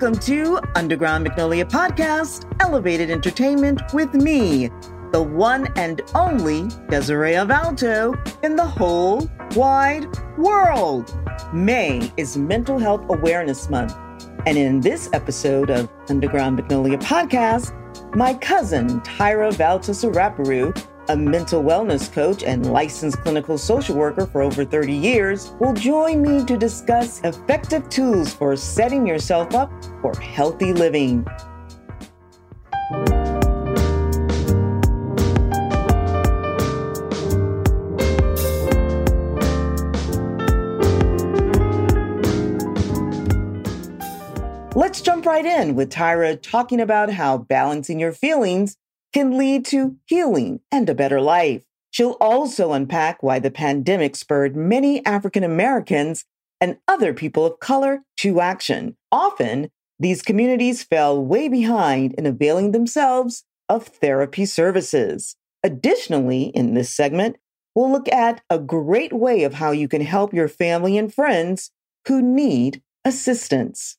Welcome to Underground Magnolia Podcast, Elevated Entertainment with me, the one and only Desiree Avalto in the whole wide world. May is Mental Health Awareness Month. And in this episode of Underground Magnolia Podcast, my cousin Tyra Valteau Sorapuru a mental wellness coach and licensed clinical social worker for over 30 years, will join me to discuss effective tools for setting yourself up for healthy living. Let's jump right in with Tyra talking about how balancing your feelings can lead to healing and a better life. She'll also unpack why the pandemic spurred many African Americans and other people of color to action. Often, these communities fell way behind in availing themselves of therapy services. Additionally, in this segment, we'll look at a great way of how you can help your family and friends who need assistance.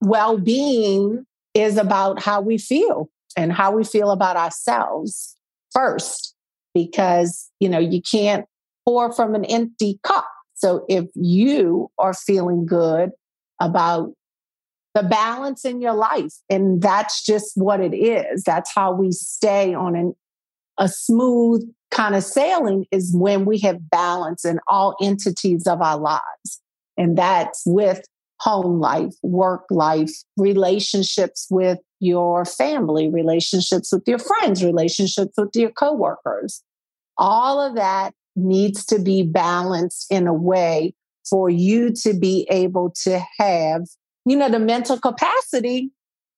Well being is about how we feel and how we feel about ourselves first because you know you can't pour from an empty cup. So if you are feeling good about the balance in your life and that's just what it is that's how we stay on an, a smooth kind of sailing is when we have balance in all entities of our lives. And that's with home life, work life, relationships with your family, relationships with your friends, relationships with your coworkers. All of that needs to be balanced in a way for you to be able to have, you know, the mental capacity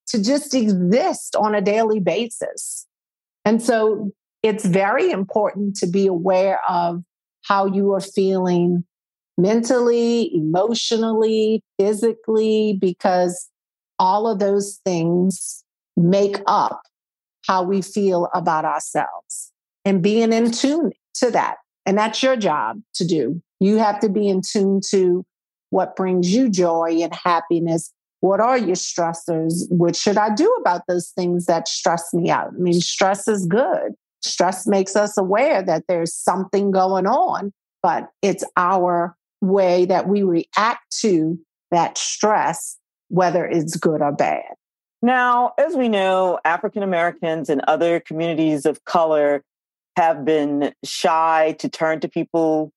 to just exist on a daily basis. And so it's very important to be aware of how you are feeling mentally, emotionally, physically, because all of those things make up how we feel about ourselves and being in tune to that. And that's your job to do. You have to be in tune to what brings you joy and happiness. What are your stressors? What should I do about those things that stress me out? I mean, stress is good. Stress makes us aware that there's something going on, but it's our way that we react to that stress, whether it's good or bad. Now, as we know, African Americans and other communities of color have been shy to turn to people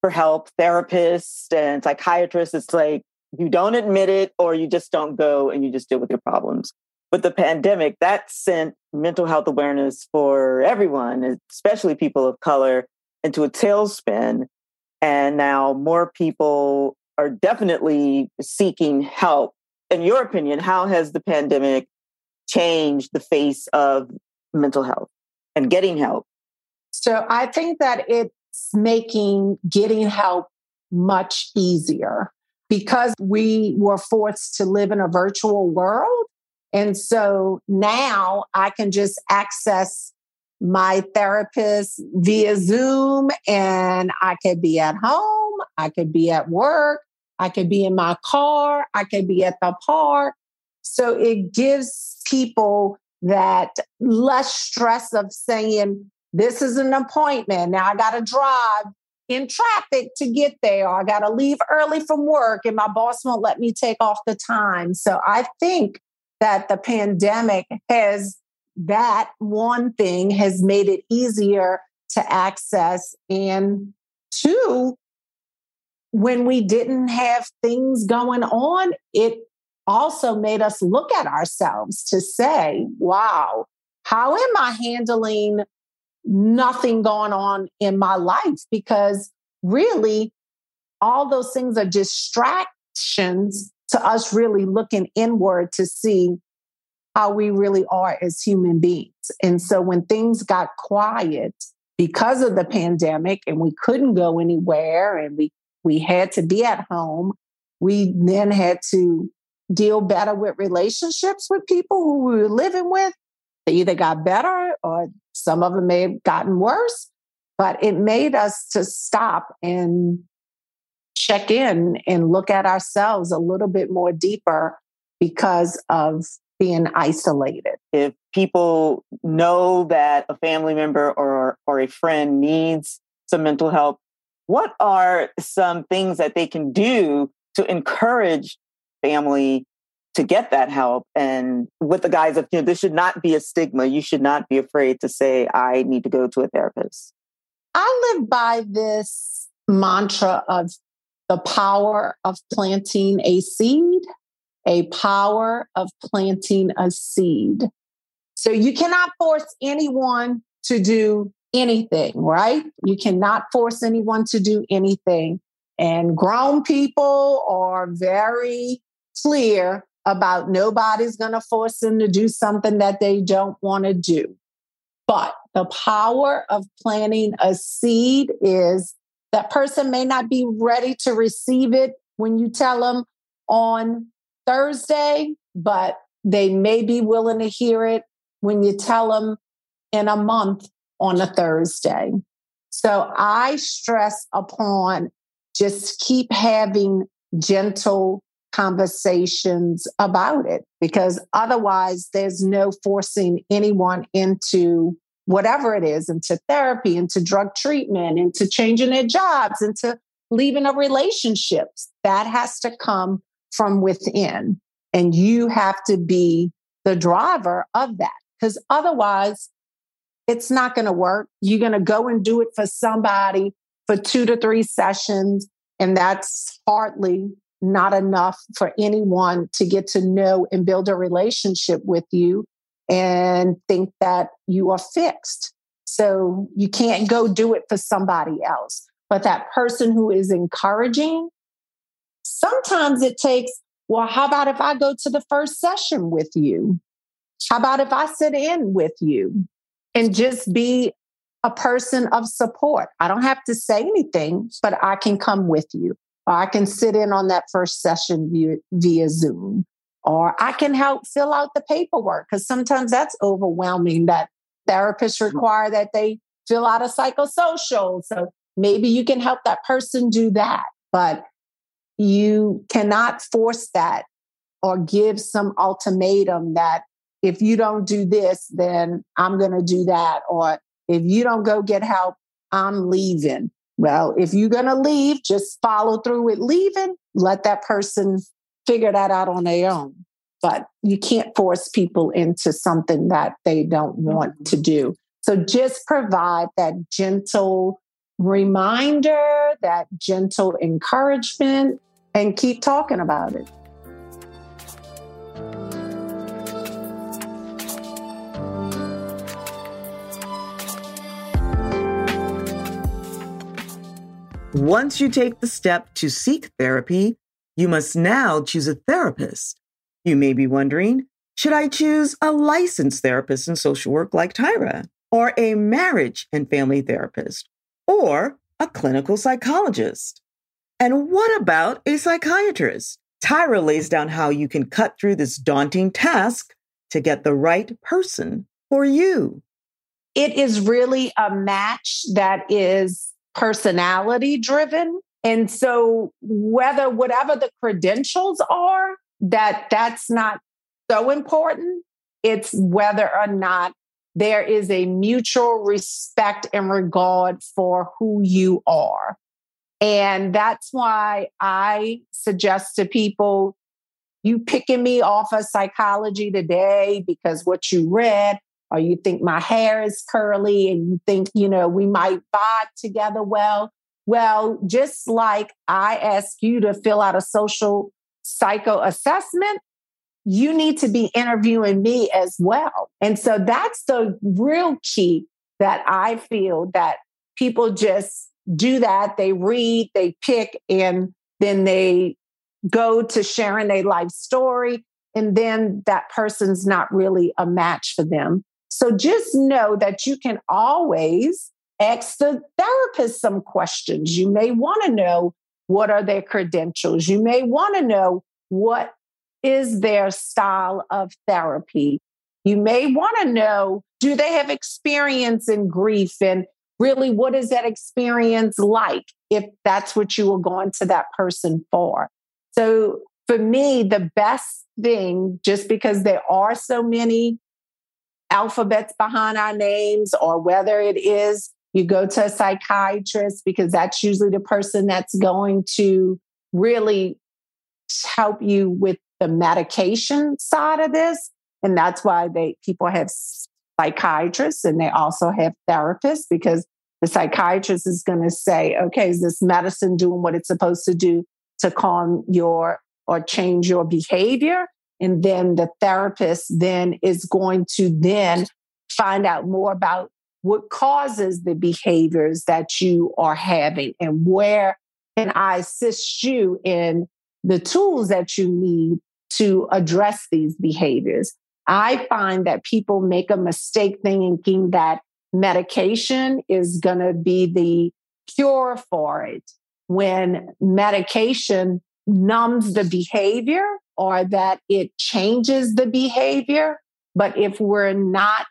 for help, therapists and psychiatrists. It's like you don't admit it or you just don't go and you just deal with your problems. With the pandemic, that sent mental health awareness for everyone, especially people of color, into a tailspin. And now more people are definitely seeking help. In your opinion, how has the pandemic changed the face of mental health and getting help? So I think that it's making getting help much easier because we were forced to live in a virtual world. And so now I can just access my therapist via Zoom, and I could be at home, I could be at work, I could be in my car, I could be at the park. So it gives people that less stress of saying, This is an appointment. Now I got to drive in traffic to get there. I got to leave early from work, and my boss won't let me take off the time. So I think that the pandemic has that one thing has made it easier to access. And two, when we didn't have things going on, it also made us look at ourselves to say, wow, how am I handling nothing going on in my life? Because really, all those things are distractions to us really looking inward to see how we really are as human beings. And so when things got quiet because of the pandemic and we couldn't go anywhere and we we had to be at home, we then had to deal better with relationships with people who we were living with. They either got better or some of them may have gotten worse, but it made us to stop and check in and look at ourselves a little bit more deeper because of being isolated. If people know that a family member or, or a friend needs some mental help, what are some things that they can do to encourage family to get that help? And with the guise of you know this should not be a stigma. You should not be afraid to say i need to go to a therapist. I live by this mantra of the power of planting a seed a power of planting a seed. So you cannot force anyone to do anything right? You cannot force anyone to do anything. And grown people are very clear about nobody's going to force them to do something that they don't want to do. But the power of planting a seed is that person may not be ready to receive it when you tell them on Thursday, but they may be willing to hear it when you tell them in a month on a Thursday. So I stress upon just keep having gentle conversations about it because otherwise there's no forcing anyone into whatever it is into therapy into drug treatment into changing their jobs into leaving a relationship that has to come from within and you have to be the driver of that because otherwise it's not going to work you're going to go and do it for somebody for two to three sessions and that's hardly not enough for anyone to get to know and build a relationship with you and think that you are fixed. So you can't go do it for somebody else. But that person who is encouraging, sometimes it takes, well, how about if I go to the first session with you? How about if I sit in with you and just be a person of support? I don't have to say anything, but I can come with you. I can sit in on that first session via, via Zoom, or I can help fill out the paperwork because sometimes that's overwhelming that therapists mm-hmm. require that they fill out a psychosocial. So maybe you can help that person do that, but you cannot force that or give some ultimatum that if you don't do this, then I'm going to do that. Or if you don't go get help, I'm leaving. Well, if you're going to leave, just follow through with leaving. Let that person figure that out on their own. But you can't force people into something that they don't want mm-hmm. to do. So just provide that gentle reminder, that gentle encouragement, and keep talking about it. Once you take the step to seek therapy, you must now choose a therapist. You may be wondering should I choose a licensed therapist in social work like Tyra, or a marriage and family therapist, or a clinical psychologist? And what about a psychiatrist? Tyra lays down how you can cut through this daunting task to get the right person for you. It is really a match that is personality driven. And so whether whatever the credentials are, that that's not so important. It's whether or not there is a mutual respect and regard for who you are. And that's why I suggest to people you picking me off of psychology today because what you read or you think my hair is curly and you think, you know, we might vibe together well. Well, just like I ask you to fill out a social psycho assessment, you need to be interviewing me as well. And so that's the real key that I feel that people just do that. They read, they pick, and then they go to sharing their life story. And then that person's not really a match for them. So just know that you can always ask the therapist some questions. You may want to know what are their credentials. You may want to know what is their style of therapy. You may want to know do they have experience in grief and really what is that experience like if that's what you were going to that person for. So for me, the best thing, just because there are so many alphabets behind our names, or whether it is you go to a psychiatrist, because that's usually the person that's going to really help you with the medication side of this. And that's why they people have psychiatrists and they also have therapists because the psychiatrist is going to say, okay, is this medicine doing what it's supposed to do to calm your or change your behavior? And then the therapist then is going to then find out more about what causes the behaviors that you are having and where can I assist you in the tools that you need to address these behaviors. I find that people make a mistake thinking that medication is going to be the cure for it when medication numbs the behavior or that it changes the behavior. But if we're not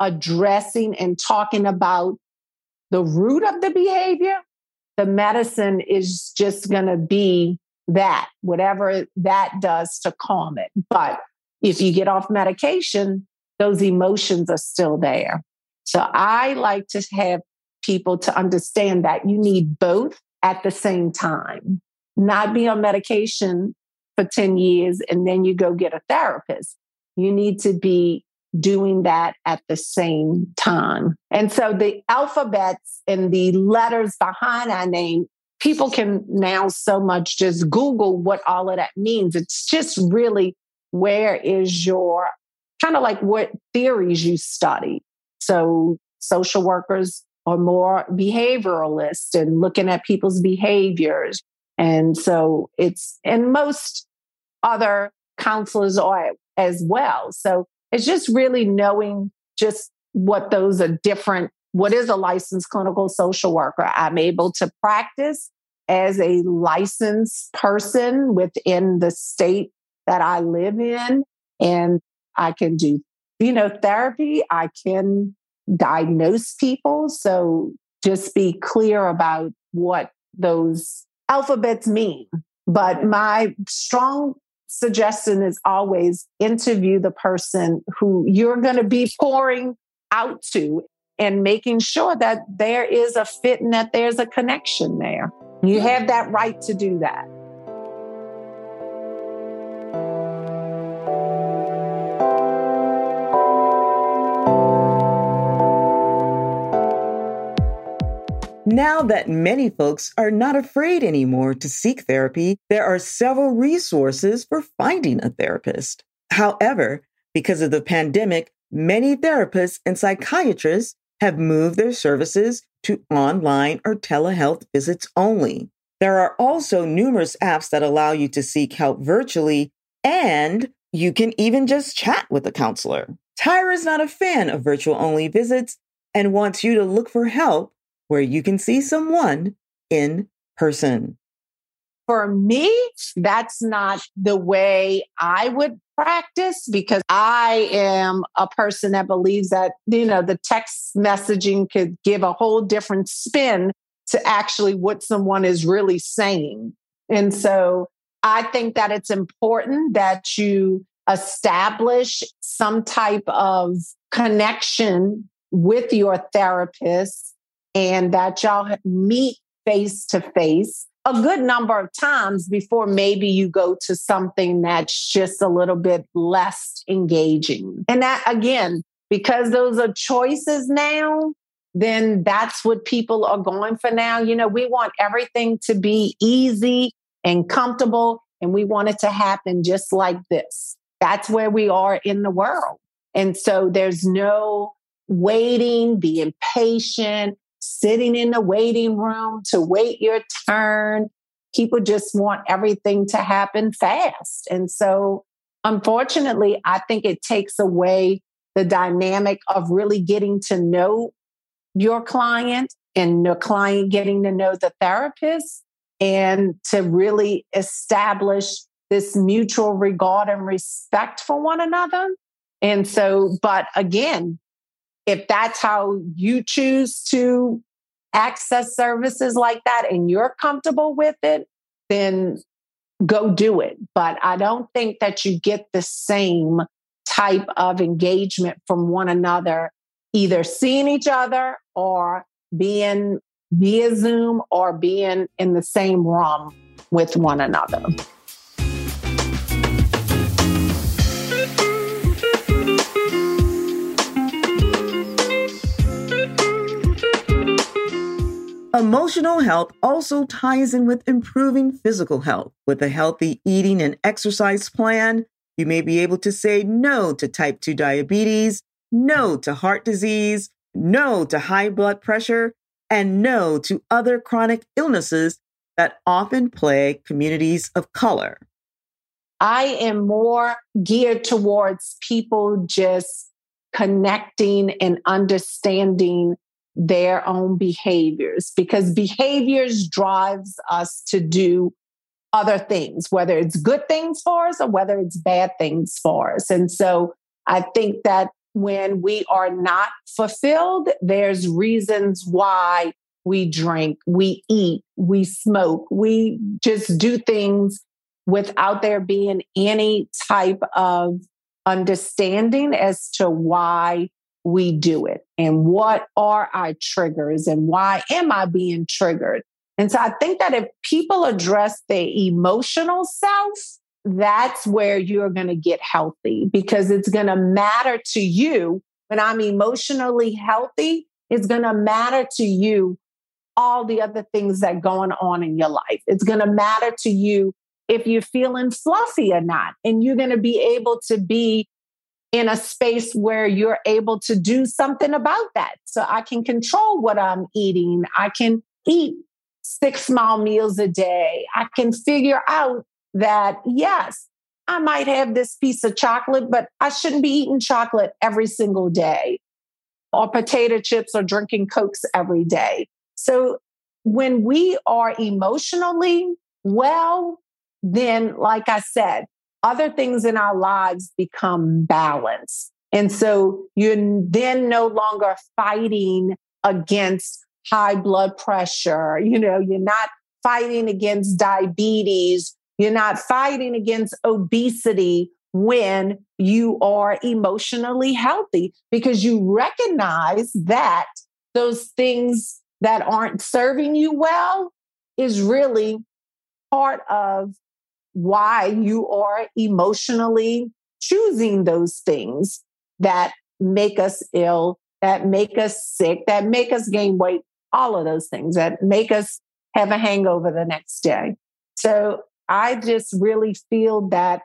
addressing and talking about the root of the behavior, the medicine is just going to be that, whatever that does to calm it. But if you get off medication, those emotions are still there. So I like to have people to understand that you need both at the same time, not be on medication for 10 years and then you go get a therapist. You need to be doing that at the same time. And so the alphabets and the letters behind our name people can now so much just Google what all of that means. It's just really where is your kind of like what theories you study. So social workers are more behavioralist and looking at people's behaviors. And so it's, and most other counselors are as well. So it's just really knowing just what those are different what is a licensed clinical social worker? I'm able to practice as a licensed person within the state that I live in. And I can do, you know, therapy. I can diagnose people. So just be clear about what those alphabets mean. But my strong suggestion is always interview the person who you're going to be pouring out to and making sure that there is a fit and that there's a connection there. You have that right to do that. Now that many folks are not afraid anymore to seek therapy, there are several resources for finding a therapist. However, because of the pandemic, many therapists and psychiatrists have moved their services to online or telehealth visits only. There are also numerous apps that allow you to seek help virtually, and you can even just chat with a counselor. Tyra is not a fan of virtual only visits and wants you to look for help where you can see someone in person. For me, that's not the way I would practice because I am a person that believes that, you know, the text messaging could give a whole different spin to actually what someone is really saying. And so I think that it's important that you establish some type of connection with your therapist and that y'all meet face to face a good number of times before maybe you go to something that's just a little bit less engaging. And that, again, because those are choices now, then that's what people are going for now. You know, we want everything to be easy and comfortable, and we want it to happen just like this. That's where we are in the world. And so there's no waiting, being patient, sitting in the waiting room to wait your turn. People just want everything to happen fast. And so, unfortunately, I think it takes away the dynamic of really getting to know your client and the client getting to know the therapist and to really establish this mutual regard and respect for one another. And so, but again, if that's how you choose to access services like that and you're comfortable with it, then go do it. But I don't think that you get the same type of engagement from one another, either seeing each other or being via Zoom or being in the same room with one another. Emotional health also ties in with improving physical health. With a healthy eating and exercise plan, you may be able to say no to type 2 diabetes, no to heart disease, no to high blood pressure, and no to other chronic illnesses that often plague communities of color. I am more geared towards people just connecting and understanding their own behaviors because behaviors drives us to do other things whether it's good things for us or whether it's bad things for us. And so i think that when we are not fulfilled there's reasons why we drink we eat we smoke we just do things without there being any type of understanding as to why we do it and what are our triggers and why am I being triggered? And so I think that if people address their emotional self, that's where you're going to get healthy because it's going to matter to you. When I'm emotionally healthy, it's going to matter to you all the other things that going on in your life. It's going to matter to you if you're feeling fluffy or not. And you're going to be able to be in a space where you're able to do something about that. So I can control what I'm eating. I can eat six small meals a day. I can figure out that, yes, I might have this piece of chocolate, but I shouldn't be eating chocolate every single day or potato chips or drinking Cokes every day. So when we are emotionally well, then, like I said, other things in our lives become balanced. And so you're then no longer fighting against high blood pressure. You know, you're not fighting against diabetes. You're not fighting against obesity when you are emotionally healthy because you recognize that those things that aren't serving you well is really part of why you are emotionally choosing those things that make us ill, that make us sick, that make us gain weight, all of those things that make us have a hangover the next day. So I just really feel that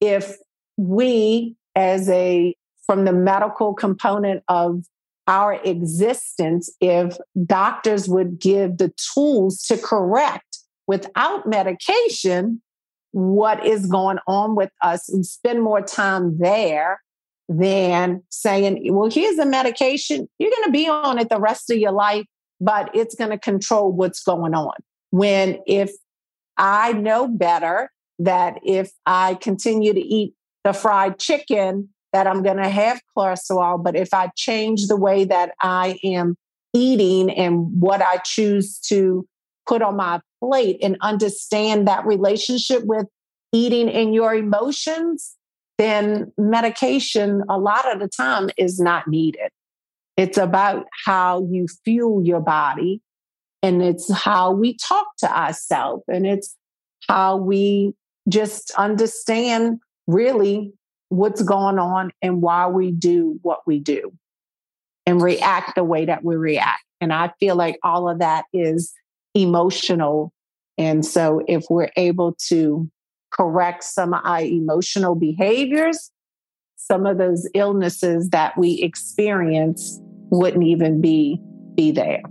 if we, as a from the medical component of our existence, if doctors would give the tools to correct without medication, what is going on with us and spend more time there than saying, well, here's a medication. You're going to be on it the rest of your life, but it's going to control what's going on. When if I know better that if I continue to eat the fried chicken, that I'm going to have cholesterol. But if I change the way that I am eating and what I choose to put on my plate and understand that relationship with eating and your emotions, then medication a lot of the time is not needed. It's about how you fuel your body and it's how we talk to ourselves and it's how we just understand really what's going on and why we do what we do and react the way that we react. And I feel like all of that is emotional. And so if we're able to correct some of our emotional behaviors, some of those illnesses that we experience wouldn't even be, be there.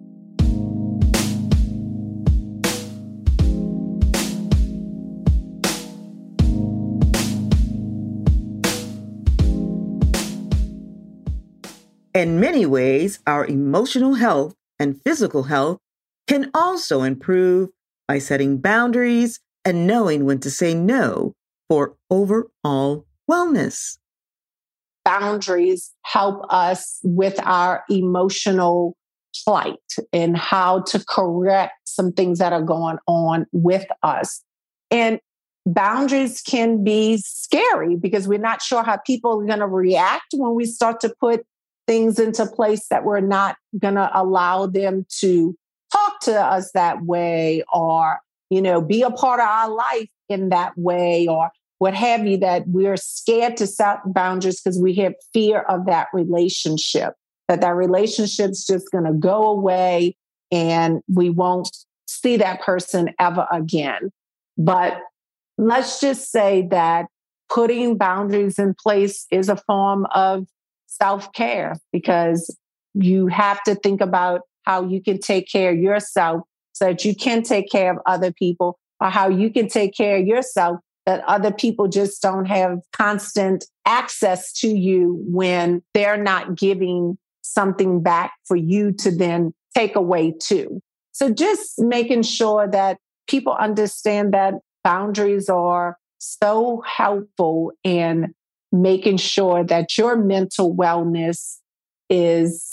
In many ways, our emotional health and physical health can also improve by setting boundaries and knowing when to say no for overall wellness. Boundaries help us with our emotional plight and how to correct some things that are going on with us. And boundaries can be scary because we're not sure how people are going to react when we start to put things into place that we're not going to allow them to talk to us that way or you know be a part of our life in that way or what have you that we're scared to set boundaries because we have fear of that relationship that that relationship's just going to go away and we won't see that person ever again. But let's just say that putting boundaries in place is a form of self care because you have to think about how you can take care of yourself so that you can take care of other people, or how you can take care of yourself that other people just don't have constant access to you when they're not giving something back for you to then take away too. So just making sure that people understand that boundaries are so helpful in making sure that your mental wellness is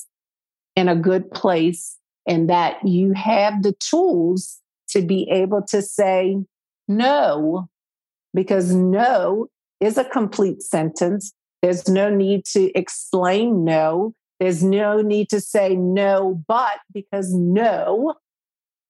in a good place and that you have the tools to be able to say no, because no is a complete sentence. There's no need to explain no. There's no need to say no, but because no,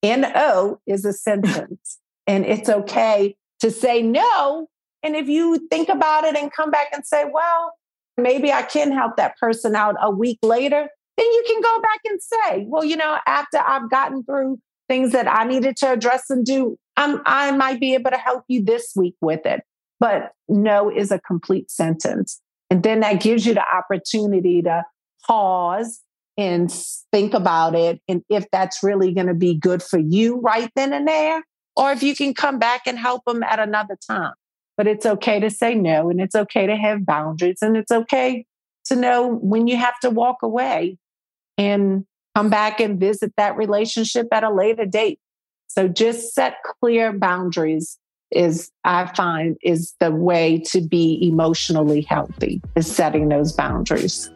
N O is a sentence. and it's okay to say no. And if you think about it and come back and say, well, maybe I can help that person out a week later, then you can go back and say, well, you know, after I've gotten through things that I needed to address and do, I'm, I might be able to help you this week with it. But no is a complete sentence. And then that gives you the opportunity to pause and think about it. And if that's really going to be good for you right then and there, or if you can come back and help them at another time. But it's okay to say no, and it's okay to have boundaries, and it's okay to know when you have to walk away and come back and visit that relationship at a later date. So just set clear boundaries is I find is the way to be emotionally healthy is setting those boundaries.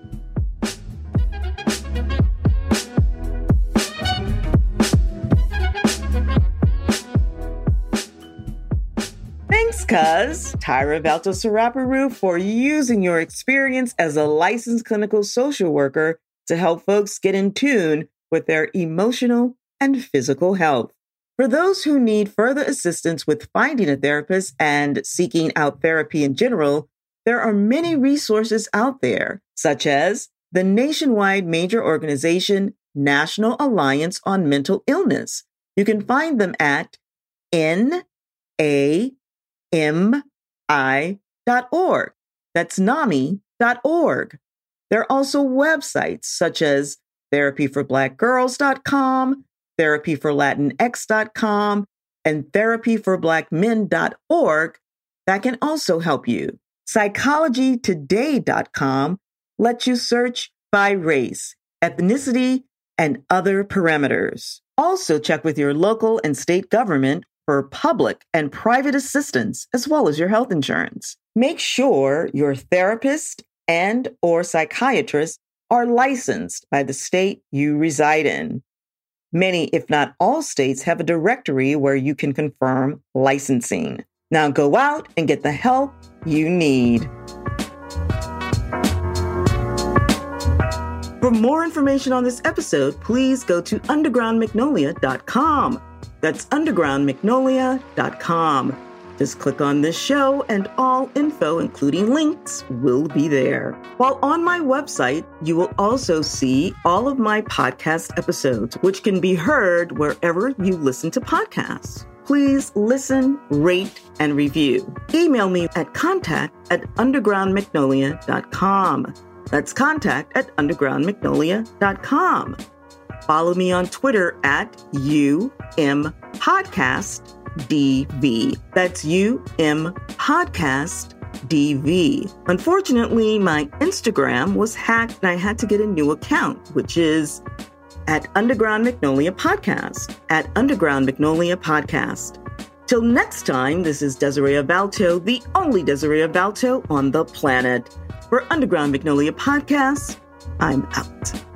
Thanks, cuz Tyra Valteau Sorapuru, for using your experience as a licensed clinical social worker to help folks get in tune with their emotional and physical health. For those who need further assistance with finding a therapist and seeking out therapy in general, there are many resources out there, such as the nationwide major organization National Alliance on Mental Illness. You can find them at nami.org. That's NAMI.org. There are also websites such as therapyforblackgirls.com, therapyforlatinx.com, and therapyforblackmen.org that can also help you. Psychologytoday.com lets you search by race, ethnicity, and other parameters. Also, check with your local and state government for public and private assistance as well as your health insurance. Make sure your therapist and or psychiatrist are licensed by the state you reside in. Many, if not all states, have a directory where you can confirm licensing. Now go out and get the help you need. For more information on this episode, please go to undergroundmagnolia.com. That's undergroundmagnolia.com. Just click on this show, and all info, including links, will be there. While on my website, you will also see all of my podcast episodes, which can be heard wherever you listen to podcasts. Please listen, rate, and review. Email me at contact at undergroundmagnolia.com. That's contact at undergroundmagnolia.com. Follow me on Twitter at UM DV. That's UM Podcast DV. Unfortunately, my Instagram was hacked and I had to get a new account, which is at Underground Magnolia Podcast. At Underground Magnolia Podcast. Till next time, this is Desiree Valteau, the only Desiree Valteau on the planet. For Underground Magnolia Podcast, I'm out.